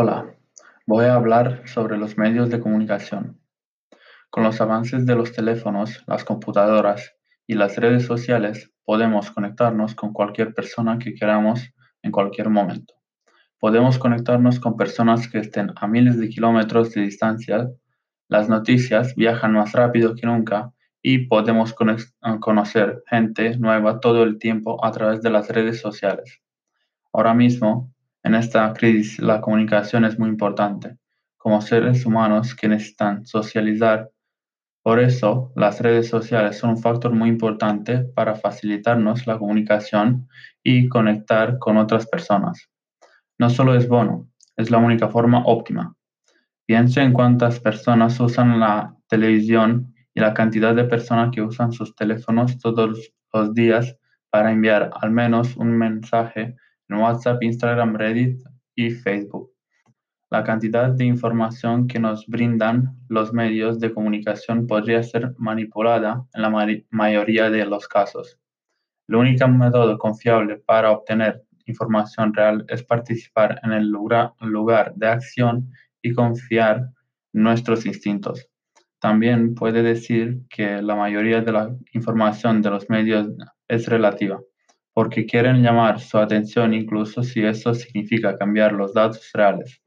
Hola, voy a hablar sobre los medios de comunicación. Con los avances de los teléfonos, las computadoras y las redes sociales, podemos conectarnos con cualquier persona que queramos en cualquier momento. Podemos conectarnos con personas que estén a miles de kilómetros de distancia. Las noticias viajan más rápido que nunca y podemos conocer gente nueva todo el tiempo a través de las redes sociales. Ahora mismo, en esta crisis la comunicación es muy importante, como seres humanos que necesitan socializar. Por eso, las redes sociales son un factor muy importante para facilitarnos la comunicación y conectar con otras personas. No solo es bueno, es la única forma óptima. Piense en cuántas personas usan la televisión y la cantidad de personas que usan sus teléfonos todos los días para enviar al menos un mensaje WhatsApp, Instagram, Reddit y Facebook. La cantidad de información que nos brindan los medios de comunicación podría ser manipulada en la mayoría de los casos. El único método confiable para obtener información real es participar en el lugar, lugar de acción y confiar en nuestros instintos. También puede decir que la mayoría de la información de los medios es relativa porque quieren llamar su atención incluso si eso significa cambiar los datos reales.